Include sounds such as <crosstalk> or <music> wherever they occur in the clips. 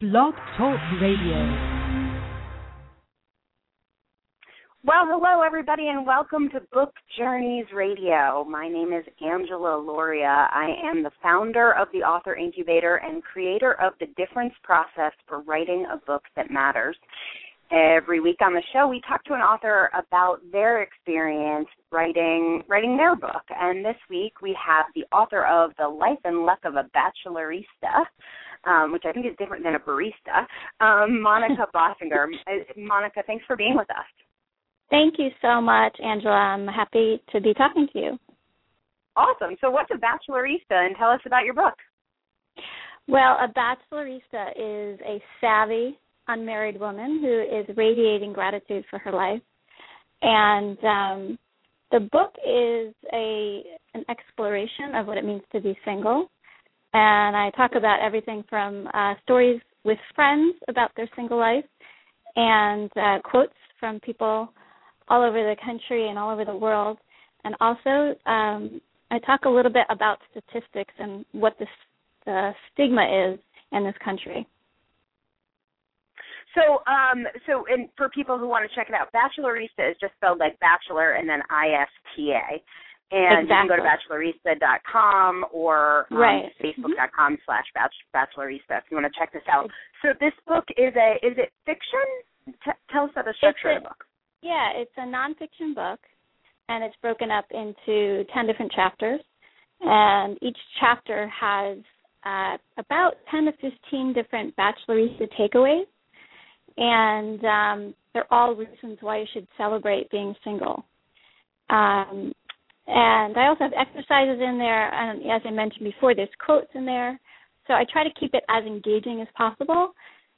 Blog Talk Radio. Well, hello everybody, and welcome to Book Journeys Radio. My name is Angela Lauria. I am the founder of the Author Incubator and creator of the Difference Process for Writing a Book That Matters. Every week on the show, we talk to an author about their experience writing writing their book. And this week, we have the author of The Life and Luck of a Bachelorista, um, which I think is different than a barista, um, Monica <laughs> Bossinger. Uh, Monica, thanks for being with us. Thank you so much, Angela. I'm happy to be talking to you. Awesome. So, what's a bachelorista, and tell us about your book? Well, a bachelorista is a savvy, unmarried woman who is radiating gratitude for her life, and um, the book is a an exploration of what it means to be single and I talk about everything from uh, stories with friends about their single life and uh, quotes from people all over the country and all over the world. And also, um, I talk a little bit about statistics and what this, the stigma is in this country. So, um, so, and for people who want to check it out, Bachelorista is just spelled like bachelor and then I S T A and exactly. you can go to bachelorista.com or um, right. facebook.com slash bachelorista if you want to check this out. So this book is a is it fiction? T- tell us about the structure a, of the book. Yeah, it's a nonfiction book, and it's broken up into ten different chapters, and each chapter has uh, about ten to fifteen different bachelorista takeaways, and um, they're all reasons why you should celebrate being single. Um, and I also have exercises in there, and as I mentioned before, there's quotes in there. So I try to keep it as engaging as possible.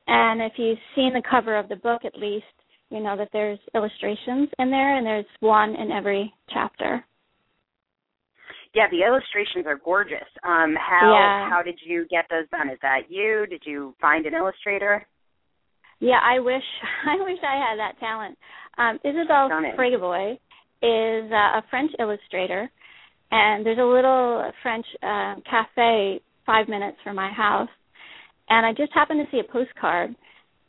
And if you've seen the cover of the book, at least you know that there's illustrations in there, and there's one in every chapter. Yeah, the illustrations are gorgeous. Um, how yeah. how did you get those done? Is that you? Did you find an illustrator? Yeah, I wish <laughs> I wish I had that talent. Um, Isabelle Fregaboy is uh, a French illustrator, and there's a little French uh, cafe five minutes from my house. And I just happened to see a postcard,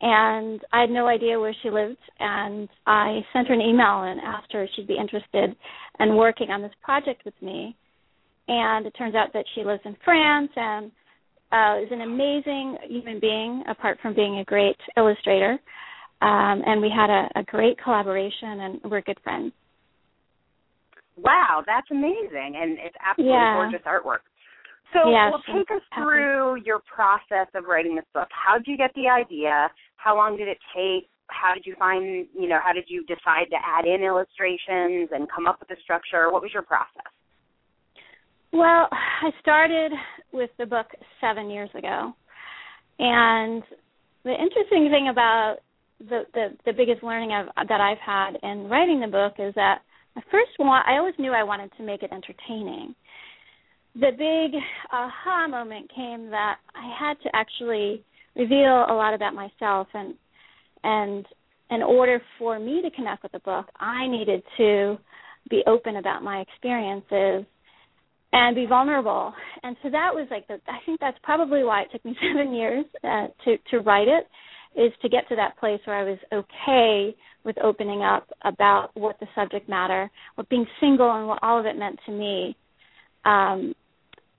and I had no idea where she lived. And I sent her an email and asked her if she'd be interested in working on this project with me. And it turns out that she lives in France and uh, is an amazing human being, apart from being a great illustrator. Um, and we had a, a great collaboration, and we're good friends. Wow, that's amazing, and it's absolutely yeah. gorgeous artwork. So, yes, well, take us through your process of writing this book. How did you get the idea? How long did it take? How did you find, you know, how did you decide to add in illustrations and come up with the structure? What was your process? Well, I started with the book seven years ago, and the interesting thing about the the, the biggest learning I've, that I've had in writing the book is that I first want I always knew I wanted to make it entertaining. The big aha moment came that I had to actually reveal a lot about myself and and in order for me to connect with the book, I needed to be open about my experiences and be vulnerable. And so that was like the I think that's probably why it took me <laughs> 7 years uh, to to write it is to get to that place where I was okay with opening up about what the subject matter, what being single and what all of it meant to me. Um,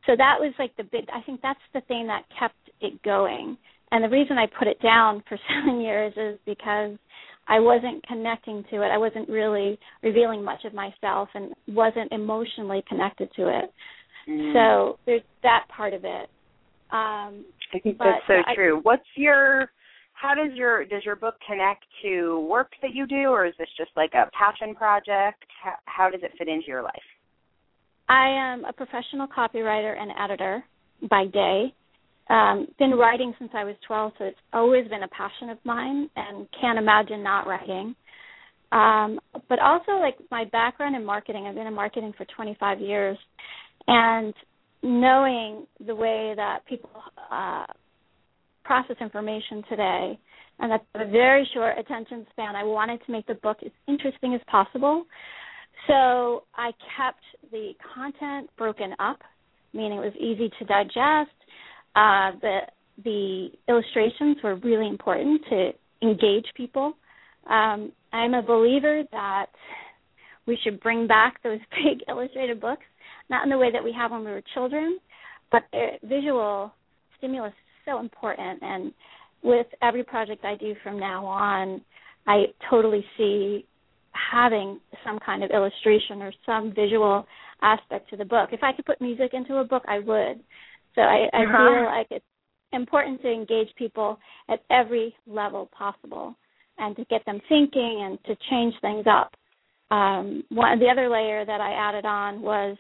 so that was like the big. I think that's the thing that kept it going. And the reason I put it down for <laughs> seven years is because I wasn't connecting to it. I wasn't really revealing much of myself and wasn't emotionally connected to it. Mm. So there's that part of it. Um, I think that's so I, true. What's your how does your does your book connect to work that you do, or is this just like a passion project? How, how does it fit into your life? I am a professional copywriter and editor by day. Um, been writing since I was 12, so it's always been a passion of mine, and can't imagine not writing. Um, but also, like my background in marketing, I've been in marketing for 25 years, and knowing the way that people uh, process information today and that's a very short attention span. I wanted to make the book as interesting as possible. So I kept the content broken up, meaning it was easy to digest. Uh, the the illustrations were really important to engage people. Um, I'm a believer that we should bring back those <laughs> big illustrated books, not in the way that we have when we were children, but the visual stimulus so important. And with every project I do from now on, I totally see having some kind of illustration or some visual aspect to the book. If I could put music into a book, I would. So I, I uh-huh. feel like it's important to engage people at every level possible and to get them thinking and to change things up. Um, one the other layer that I added on was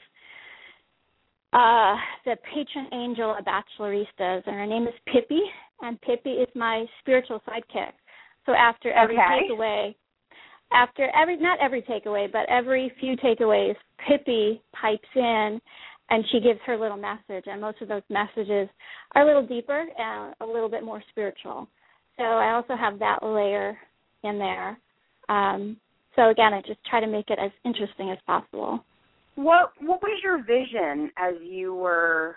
uh, the patron angel of bacheloristas, and her name is Pippi, and Pippi is my spiritual sidekick. So after every okay. takeaway, after every not every takeaway, but every few takeaways, Pippi pipes in and she gives her little message and most of those messages are a little deeper and a little bit more spiritual. So I also have that layer in there. Um, so again, I just try to make it as interesting as possible. What what was your vision as you were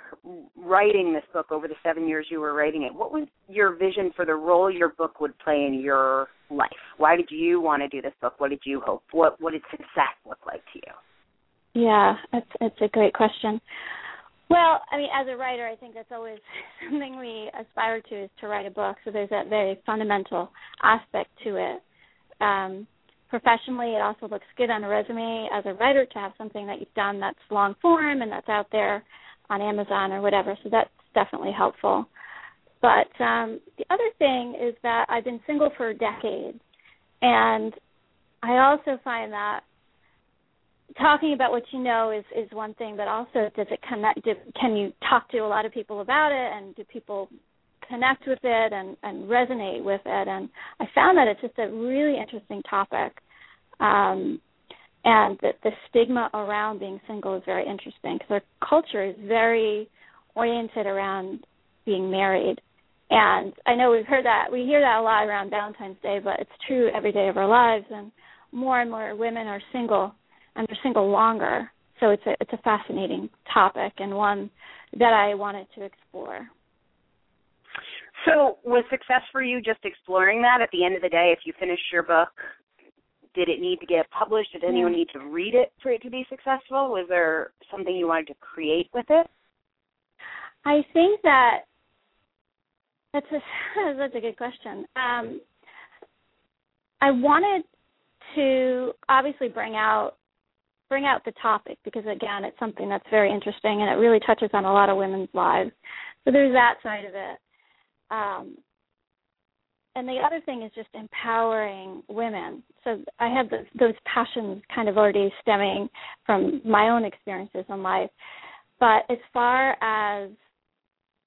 writing this book over the seven years you were writing it? What was your vision for the role your book would play in your life? Why did you want to do this book? What did you hope? What what did success look like to you? Yeah, it's it's a great question. Well, I mean, as a writer, I think that's always <laughs> something we aspire to is to write a book. So there's that very fundamental aspect to it. Um, professionally it also looks good on a resume as a writer to have something that you've done that's long form and that's out there on Amazon or whatever. So that's definitely helpful. But um, the other thing is that I've been single for decades, and I also find that talking about what you know is is one thing, but also does it connect? Do, can you talk to a lot of people about it, and do people connect with it and, and resonate with it. And I found that it's just a really interesting topic. Um, and that the stigma around being single is very interesting because our culture is very oriented around being married. And I know we've heard that, we hear that a lot around Valentine's Day, but it's true every day of our lives. And more and more women are single and they're single longer. So it's a it's a fascinating topic and one that I wanted to explore. So, was success for you just exploring that? At the end of the day, if you finished your book, did it need to get published? Did anyone need to read it for it to be successful? Was there something you wanted to create with it? I think that that's a <laughs> that's a good question. Um, I wanted to obviously bring out bring out the topic because again, it's something that's very interesting and it really touches on a lot of women's lives. So there's that side of it. Um, and the other thing is just empowering women. So I had those, those passions kind of already stemming from my own experiences in life. But as far as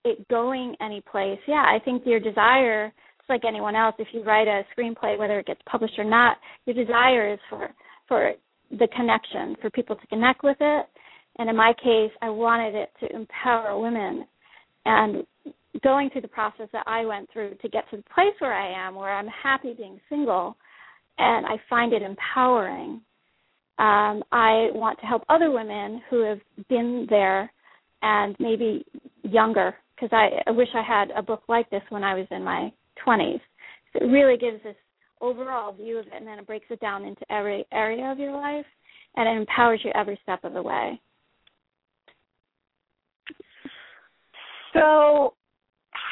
it going any place, yeah, I think your desire, it's like anyone else, if you write a screenplay, whether it gets published or not, your desire is for for the connection, for people to connect with it. And in my case, I wanted it to empower women. And going through the process that I went through to get to the place where I am, where I'm happy being single, and I find it empowering. Um, I want to help other women who have been there and maybe younger, because I, I wish I had a book like this when I was in my 20s. So it really gives this overall view of it, and then it breaks it down into every area of your life, and it empowers you every step of the way. So,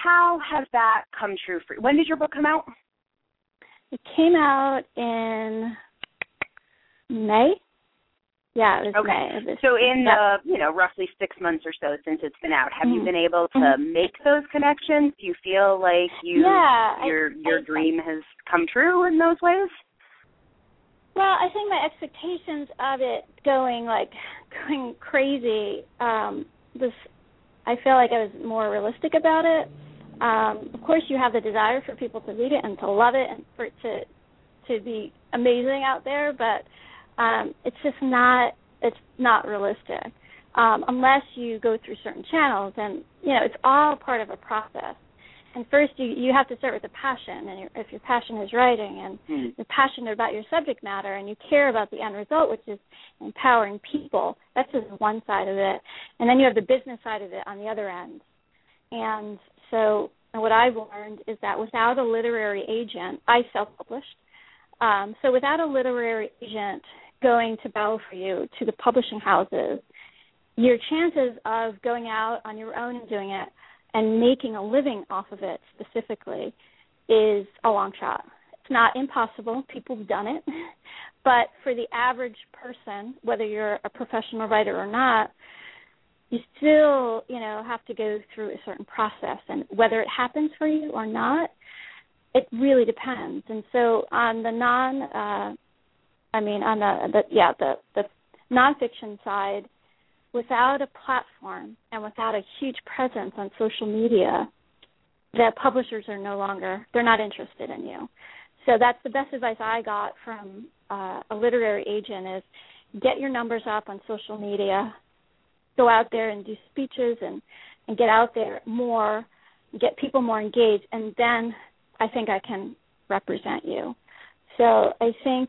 how has that come true for you? When did your book come out? It came out in May. Yeah, it was okay. May. So in the you know roughly six months or so since it's been out, have mm-hmm. you been able to mm-hmm. make those connections? Do you feel like you yeah, your I, your I, dream has come true in those ways? Well, I think my expectations of it going like <laughs> going crazy um was I feel like I was more realistic about it. Um, of course, you have the desire for people to read it and to love it and for it to to be amazing out there, but um, it's just not it's not realistic um, unless you go through certain channels. And you know, it's all part of a process. And first, you you have to start with a passion, and if your passion is writing, and mm. you're passionate about your subject matter, and you care about the end result, which is empowering people, that's just one side of it. And then you have the business side of it on the other end. And so what I've learned is that without a literary agent, I self-published. Um, so without a literary agent going to battle for you to the publishing houses, your chances of going out on your own and doing it and making a living off of it specifically is a long shot. It's not impossible. People have done it. <laughs> But for the average person, whether you're a professional writer or not, you still, you know, have to go through a certain process and whether it happens for you or not, it really depends. And so on the non uh I mean on the, the yeah, the the nonfiction side, without a platform and without a huge presence on social media, the publishers are no longer they're not interested in you. So that's the best advice I got from uh, a literary agent is get your numbers up on social media, go out there and do speeches and and get out there more, get people more engaged, and then I think I can represent you. So I think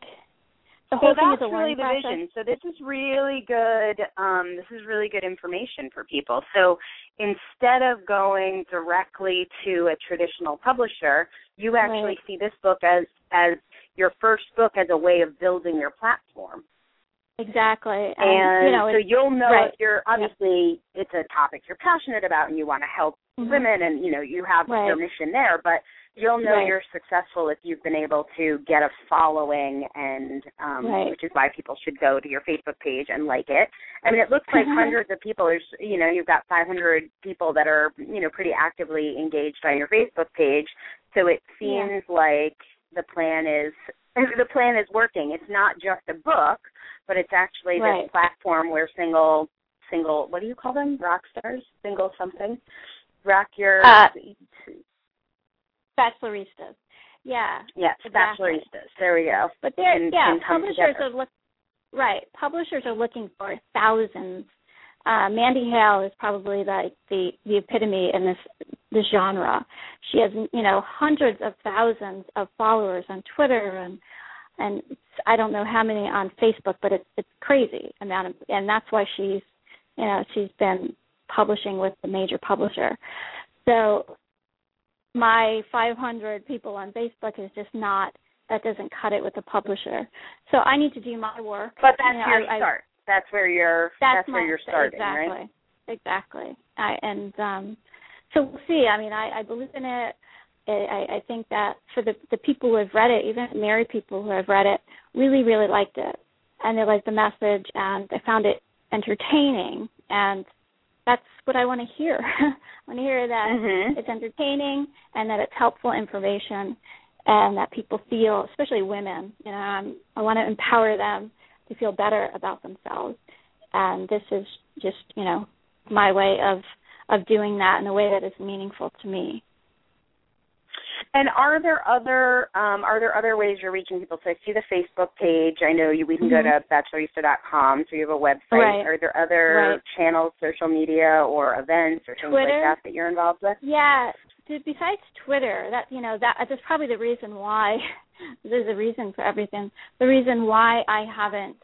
the whole so thing that's is a really the process. vision. So this is really good. Um, this is really good information for people. So instead of going directly to a traditional publisher, you actually Right. see this book as as your first book as a way of building your platform. Exactly, and, And you know, so you'll know right. if you're obviously it's a topic you're passionate about and you want to help Mhm. women and you know you have Right. your mission there, but you'll know Right. you're successful if you've been able to get a following and um Right. which is why people should go to your Facebook page and like it. I mean it looks like Mhm. hundreds of people there's you know you've got 500 people that are you know pretty actively engaged on your Facebook page. So it Yeah. seems like the plan is the plan is working. It's not just a book, but it's actually Right. this platform where single single what do you call them? Rock stars? Single something? Rock your Uh, bacheloristas. Yeah, yes, exactly. bacheloristas. There we go. But they're can- yeah, publishers are look right. Publishers are looking for thousands. Uh, Mandy Hale is probably like the the epitome in this this genre. She has you know hundreds of thousands of followers on Twitter and and I don't know how many on Facebook, but it's it's crazy amount of, and that's why she's you know she's been publishing with the major publisher. So my 500 people on Facebook is just not that doesn't cut it with the publisher. So I need to do my work. But that's You know, your I- start. That's where you're That's, that's, where you're starting, exactly, right? Exactly. I and um so we'll see. I mean, I, I believe in it. I, I think that for the the people who have read it, even married people who have read it, really really liked it, and they liked the message, and they found it entertaining, and that's what I want to hear. <laughs> I want to hear that Mhm. it's entertaining and that it's helpful information and that people feel especially women you know I'm, i want to empower them to feel better about themselves and this is just you know my way of of doing that in a way that is meaningful to me And are there other um, are there other ways you're reaching people? So I see the Facebook page. I know you. We can go to bachelorista.com. So you have a website. Mm-hmm. Right. Are there other Right. channels, social media, or events or things Twitter. like that that you're involved with? yeah besides twitter that you know that that's probably the reason why <laughs> there's a reason for everything. The reason why i haven't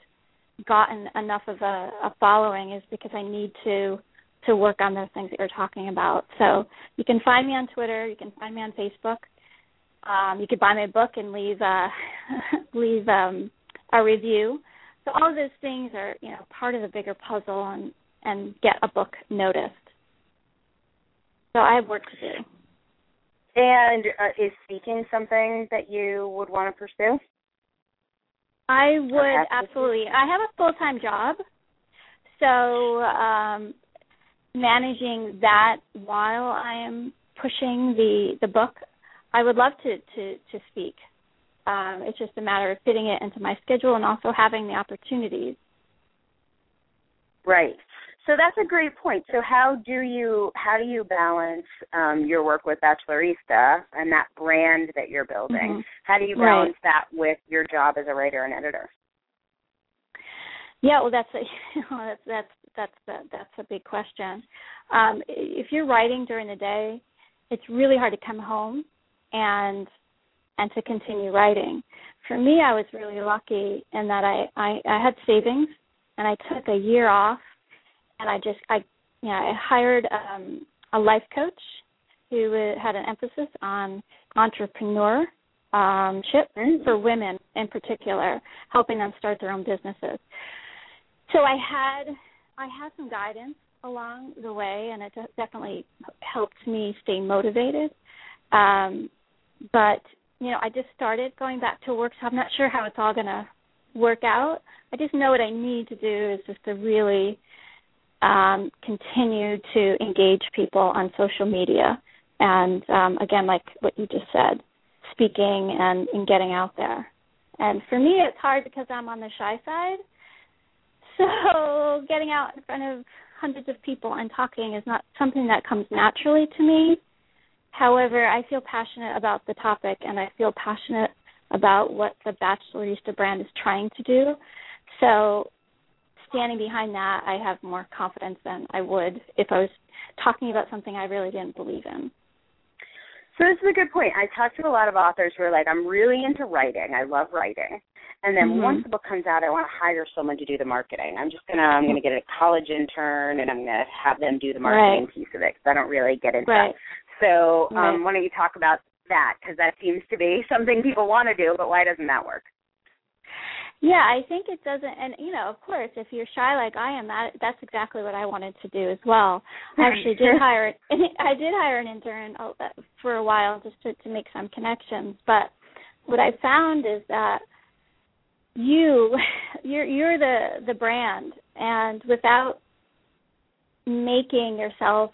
gotten enough of a, a following is because i need to to work on those things that you're talking about. So you can find me on twitter you can find me on facebook. Um, you could buy my book and leave uh, <laughs> leave um, a review. So all of those things are you know part of the bigger puzzle and and get a book noticed. So i have work to do And uh, is speaking something that you would want to pursue? I would absolutely. I have a full time job, so um, managing that while I am pushing the the book, I would love to to to speak. Um, it's just a matter of fitting it into my schedule and also having the opportunities. Right. So that's a great point. So how do you how do you balance um, your work with Bachelorista and that brand that you're building? Mhm. How do you Right. balance that with your job as a writer and editor? Yeah, well, that's a <laughs> that's that's that's a, that's a big question. Um, if you're writing during the day, it's really hard to come home and and to continue writing. For me, I was really lucky in that I I, I had savings and I took a year off and I just I you know I hired um, a life coach who had an emphasis on entrepreneurship um, mm-hmm. for women in particular, helping them start their own businesses. So I had I had some guidance along the way, and it definitely helped me stay motivated. Um, but you know, I just started going back to work, so I'm not sure how it's all going to work out. I just know what I need to do is just to really um, continue to engage people on social media, and um, again, like what you just said, speaking and, and getting out there. And for me, it's hard because I'm on the shy side. So <laughs> getting out in front of hundreds of people and talking is not something that comes naturally to me. However, I feel passionate about the topic and I feel passionate about what the Bachelorista brand is trying to do. So, standing behind that, I have more confidence than I would if I was talking about something I really didn't believe in. So this is a good point. I talk to a lot of authors who are like, I'm really into writing. I love writing. And then mm-hmm. once the book comes out, I want to hire someone to do the marketing. I'm just gonna, I'm gonna get a college intern, and I'm gonna have them do the marketing right. piece of it because I don't really get into right. that. So, um, right. why don't you talk about that? Because that seems to be something people want to do, but why doesn't that work? Yeah, I think it doesn't. And you know, of course, if you're shy like I am, that that's exactly what I wanted to do as well. I actually did hire. <laughs> I did hire an intern uh, for a while just to to make some connections. But what I found is that you, <laughs> you're you're the the brand, and without making yourself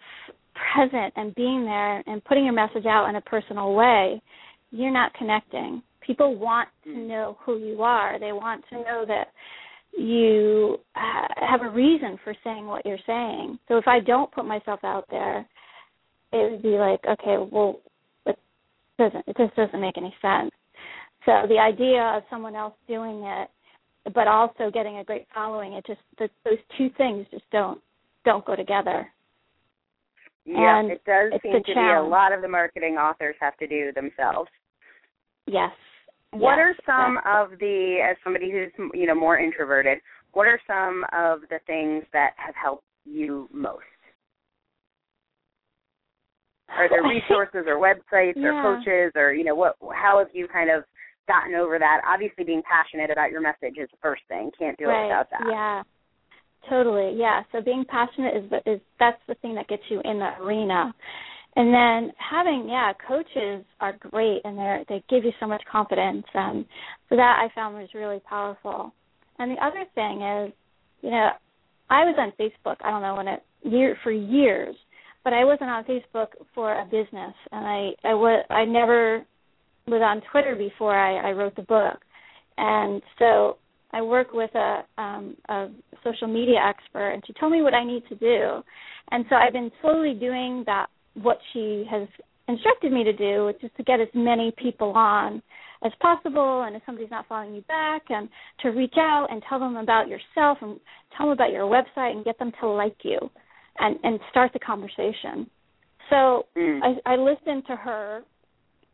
present and being there and putting your message out in a personal way, you're not connecting. People want to mm. know who you are. They want to know that you have a reason for saying what you're saying. So if I don't put myself out there, it would be like, okay, well, it doesn't. It just doesn't make any sense. So the idea of someone else doing it, but also getting a great following, it just the, those two things just don't don't go together. Yeah, and it does seem to challenge. be a lot of the marketing authors have to do themselves. Yes. What yes. are some of the, as somebody who's you know more introverted, what are some of the things that have helped you most? Are there <laughs> resources or websites yeah. or coaches or you know what? How have you kind of gotten over that? Obviously, being passionate about your message is the first thing. Can't do right. it without that. Yeah. Totally, yeah. So being passionate is is that's the thing that gets you in the arena, and then having yeah coaches are great and they they give you so much confidence, and so that I found was really powerful. And the other thing is, you know, I was on Facebook. I don't know when it year for years, but I wasn't on Facebook for a business, and I I was I never was on Twitter before I, I wrote the book, and so I work with a um, a social media expert, and she told me what I need to do, and so I've been slowly doing that. What she has instructed me to do, which is to get as many people on as possible, and if somebody's not following you back, and to reach out and tell them about yourself and tell them about your website and get them to like you, and and start the conversation. So mm. I, I listened to her,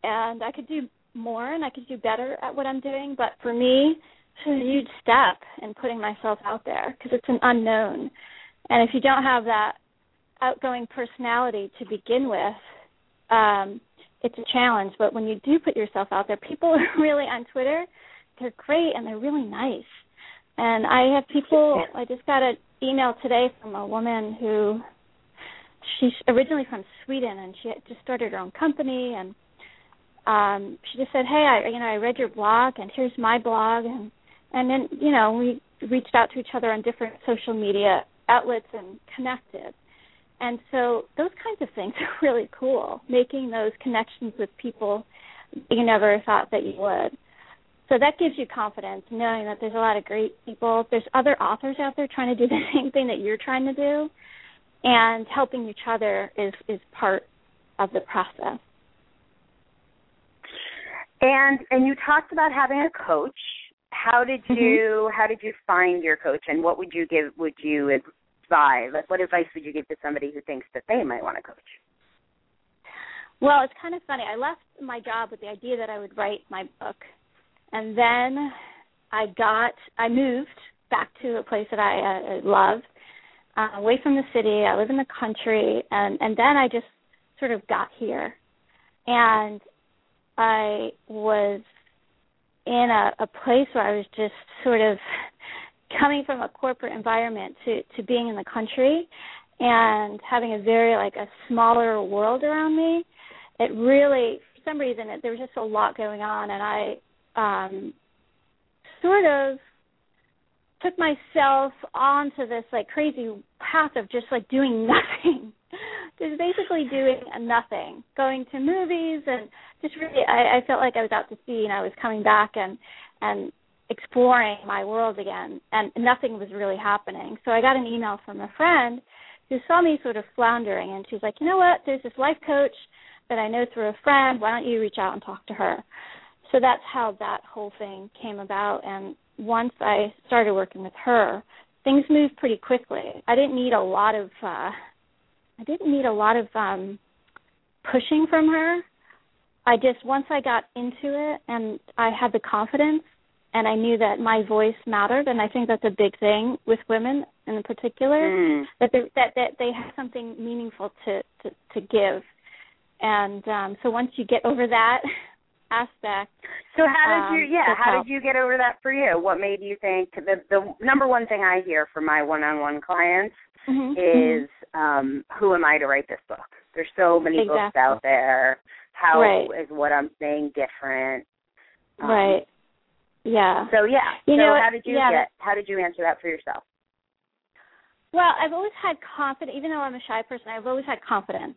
and I could do more and I could do better at what I'm doing, but for me it's a huge step in putting myself out there because it's an unknown. And if you don't have that outgoing personality to begin with, um, it's a challenge. But when you do put yourself out there, people <laughs> are really on Twitter, they're great and they're really nice. And I have people. I just got an email today from a woman who she's originally from Sweden and she just started her own company and um she just said, "Hey, I you know I read your blog and here's my blog and and then you know we reached out to each other on different social media outlets and connected and so those kinds of things <laughs> are really cool making those connections with people you never thought that you would. So that gives you confidence knowing that there's a lot of great people. There's other authors out there trying to do <laughs> the same thing that you're trying to do. And helping each other is is part of the process. And and you talked about having a coach. How did mm-hmm. you mm-hmm. how did you find your coach? And what would you give would you like what advice would you give to somebody who thinks that they might want to coach? Well it's kind of funny. I left my job with the idea that i would write my book. And then i got i moved back to a place that i uh, love uh, away from the city. I live in the country. And and then i just sort of got here, and I was in a, a place where I was just sort of coming from a corporate environment to to being in the country and having a very like a smaller world around me it really for some reason it, there was just a lot going on and i um sort of took myself onto this like crazy path of just like doing <laughs> nothing. Just basically doing nothing going to movies and just really I, I felt like i was out to sea and i was coming back and and exploring my world again and nothing was really happening. So i got an email from a friend who saw me sort of floundering and she's like you know what? There's this life coach that i know through a friend. Why don't you reach out and talk to her? So that's how that whole thing came about and once i started working with her things moved pretty quickly. I didn't need a lot of uh i didn't need a lot of um pushing from her. I just once i got into it and i had the confidence and I knew that my voice mattered, and I think that's a big thing with women in particular mm. that they, that that they have something meaningful to to, to give, and um, so once you get over that <laughs> aspect. So how did you? um, Yeah, how help. did you get over that for you? What made you think the the number one thing I hear from my one-on-one clients Mhm, is um who am I to write this book? There's so many books out there. How Right. is what I'm saying different? Um, right. Yeah. So yeah. You so know, how did you yeah, get? How did you answer that for yourself? Well, I've always had confidence, even though I'm a shy person. I've always had confidence.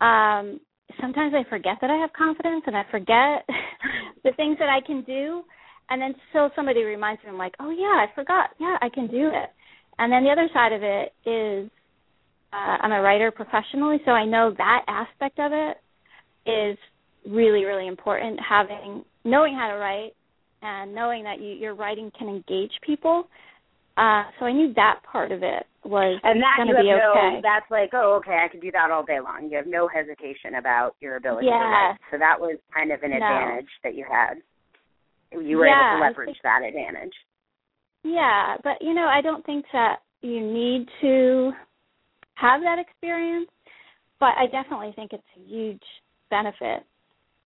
Um, sometimes I forget that I have confidence, and I forget <laughs> the things that I can do, and then still somebody reminds me. I'm like, oh yeah, I forgot. Yeah, I can do it. And then the other side of it is, uh, I'm a writer professionally, so I know that aspect of it is really, really important. Having knowing how to write and knowing that you, your writing can engage people. Uh, so I knew that part of it was And that going you to be no. okay. That's like, oh, okay, I can do that all day long. You have no hesitation about your ability to write. So that was kind of an No. advantage that you had. You were Yeah, able to leverage think- that advantage. Yeah, but you know, I don't think that you need to have that experience, but I definitely think it's a huge benefit.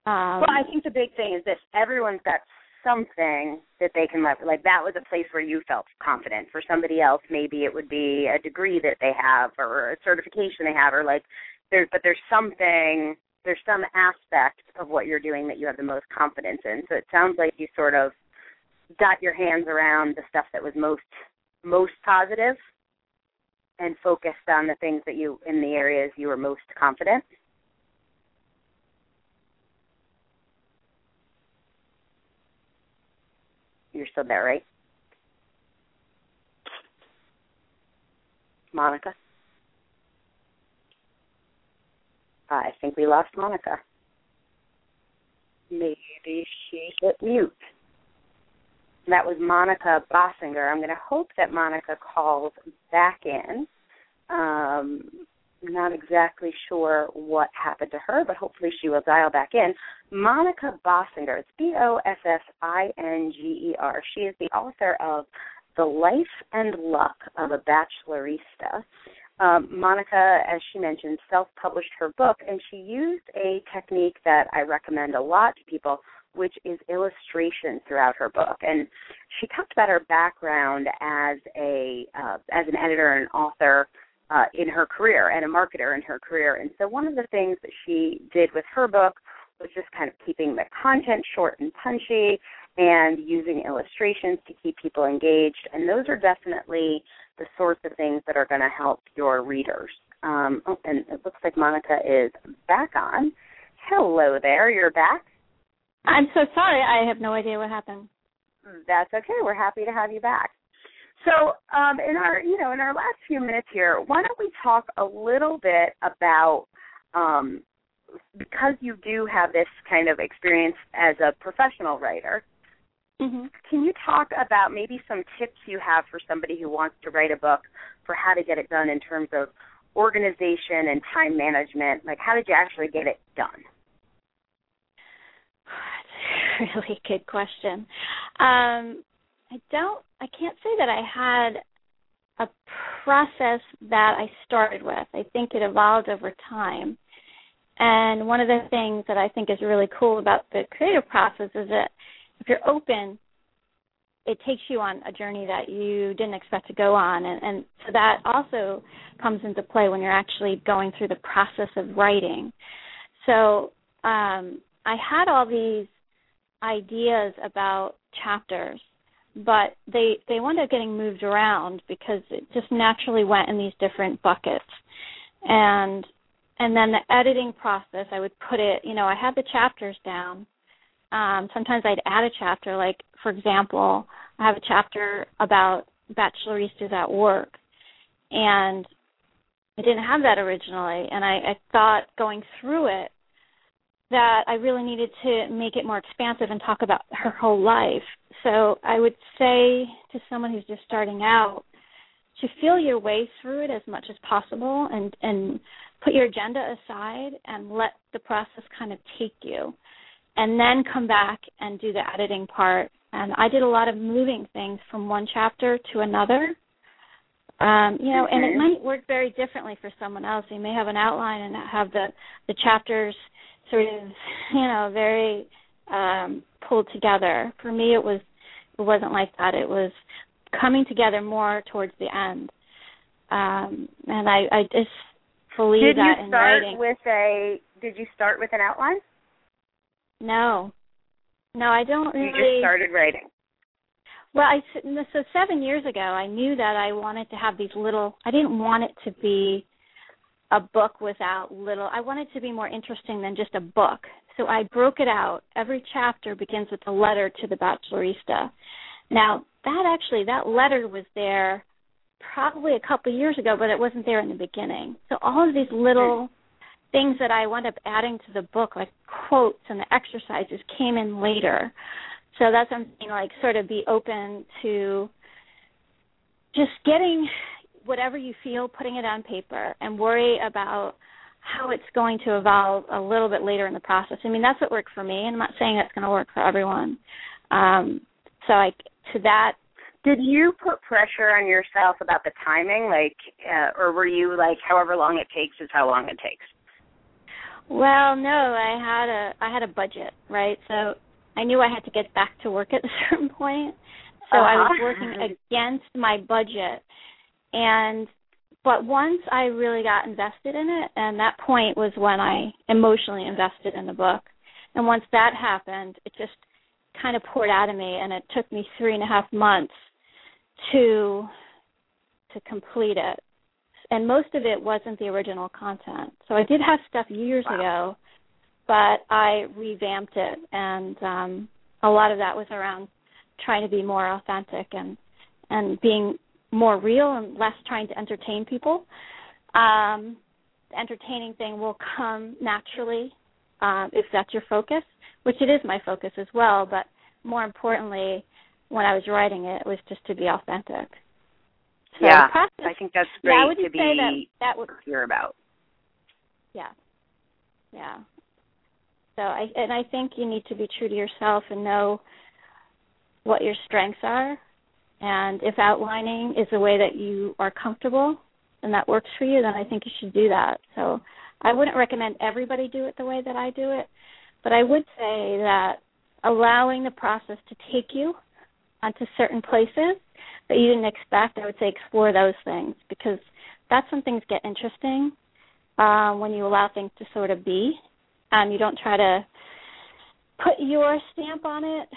Um, Well, I think the big thing is this: everyone's got something that they can leverage. Like that was a place where you felt confident. For somebody else, maybe it would be a degree that they have, or a certification they have, or like there's. But there's something. There's some aspect of what you're doing that you have the most confidence in. So it sounds like you sort of got your hands around the stuff that was most most positive and focused on the things that you in the areas you were most confident. You're still there, right? Monica? I think we lost Monica. Maybe she hit mute. That was Monica Bossinger. I'm going to hope that Monica calls back in. Um, not exactly sure what happened to her, but hopefully she will dial back in. Monica Bossinger, it's B O S S I N G E R. She is the author of The Life and Luck of a Bachelorista. Um, Monica, as she mentioned, self published her book, and she used a technique that I recommend a lot to people, which is illustration throughout her book. And she talked about her background as a uh, as an editor and author uh, in her career and a marketer in her career. And so one of the things that she did with her book was just kind of keeping the content short and punchy and using illustrations to keep people engaged. And those are definitely the sorts of things that are going to help your readers. Um, oh, and it looks like Monica is back on. Hello there, you're back. I'm so sorry. I have no idea what happened. That's okay. We're happy to have you back. So, um, in our you know in our last few minutes here, why don't we talk a little bit about um, because you do have this kind of experience as a professional writer. hmm Can you talk about maybe some tips you have for somebody who wants to write a book for how to get it done in terms of organization and time management? Like, how did you actually get it done? <sighs> That's a <laughs> really good question. Um, I don't. I can't say that I had a process that I started with. I think it evolved over time. And one of the things that I think is really cool about the creative process is that if you're open, it takes you on a journey that you didn't expect to go on. And, and so that also comes into play when you're actually going through the process of writing. So um, I had all these ideas about chapters but they they wound up getting moved around because it just naturally went in these different buckets. And and then the editing process i would put it you know i had the chapters down. Um sometimes i'd add a chapter like for example i have a chapter about bacheloristas at work and i didn't have that originally and i i thought going through it that I really needed to make it more expansive and talk about her whole life. So I would say to someone who's just starting out to feel your way through it as much as possible and and put your agenda aside and let the process kind of take you and then come back and do the editing part and I did a lot of moving things from one chapter to another um, you know, and it might work very differently for someone else. They may have an outline and have the the chapters sort of <laughs> you know very um pulled together. For me it was it wasn't like that. It was coming together more towards the end. Um and i i just believe did that you start writing. with a did you start with an outline? No. No i don't really you just started writing. Well i so seven years ago i knew that i wanted to have these little i didn't want it to be a book without little I wanted to be more interesting than just a book. So I broke it out. Every chapter begins with a letter to the bachelorista. Now, that actually that letter was there probably a couple of years ago, but it wasn't there in the beginning. So all of these little things that I wound up adding to the book, like quotes and the exercises, came in later. So that's something like sort of be open to just getting whatever you feel, putting it on paper, and worry about how it's going to evolve a little bit later in the process. I mean, that's what worked for me, and I'm not saying that's going to work for everyone. Um, so, I to that. Did you put pressure on yourself about the timing, like, uh, or were you like, however long it takes is how long it takes? Well, no, I had a I had a budget, right? So I knew I had to get back to work at a <laughs> certain point. So uh-huh. I was uh-huh. working against my budget and but once I really got invested in it, and that point was when I emotionally invested in the book. And once that happened, it just kind of poured out of me, and it took me three and a half months to to complete it. And most of it wasn't the original content. So I did have stuff years wow. ago, but I revamped it, and um, a lot of that was around trying to be more authentic and and being more real and less trying to entertain people. Um, the entertaining thing will come naturally uh, if that's your focus, which it is my focus as well. But more importantly, when I was writing it, it was just to be authentic. So yeah, process, I think that's great yeah, I to be that, that would, hear about. Yeah, yeah. So I and I think you need to be true to yourself and know what your strengths are and if outlining is a way that you are comfortable and that works for you, then I think you should do that. So I wouldn't recommend everybody do it the way that I do it, but I would say that allowing the process to take you onto certain places that you didn't expect, I would say explore those things because that's when things get interesting um, when you allow things to sort of be. Um, you don't try to put your stamp on it.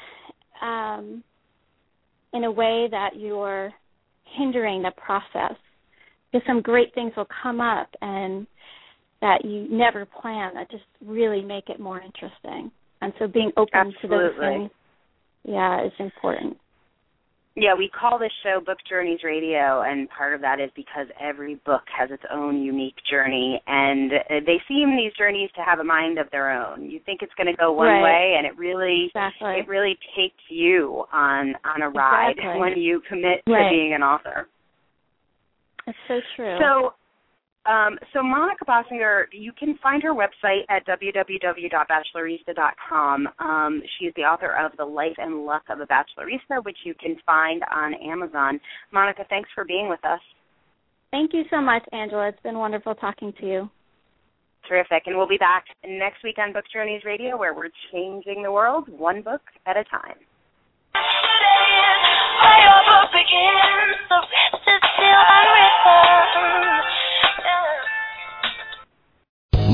Um, in a way that you're hindering the process. Because some great things will come up and that you never plan that just really make it more interesting. And so being open Absolutely. to those things, yeah, is important. Yeah, we call this show Book Journeys Radio, and part of that is because every book has its own unique journey, and uh, they seem these journeys to have a mind of their own. You think it's going to go one right. way, and it really, exactly. it really takes you on on a ride exactly. when you commit right. to being an author. That's so true. So, um, so Monica Bossinger, you can find her website at www.bachelorista.com. Um, she is the author of The Life and Luck of a Bachelorista, which you can find on Amazon. Monica, thanks for being with us. Thank you so much, Angela. It's been wonderful talking to you. Terrific. And we'll be back next week on Book Journeys Radio where we're changing the world one book at a time.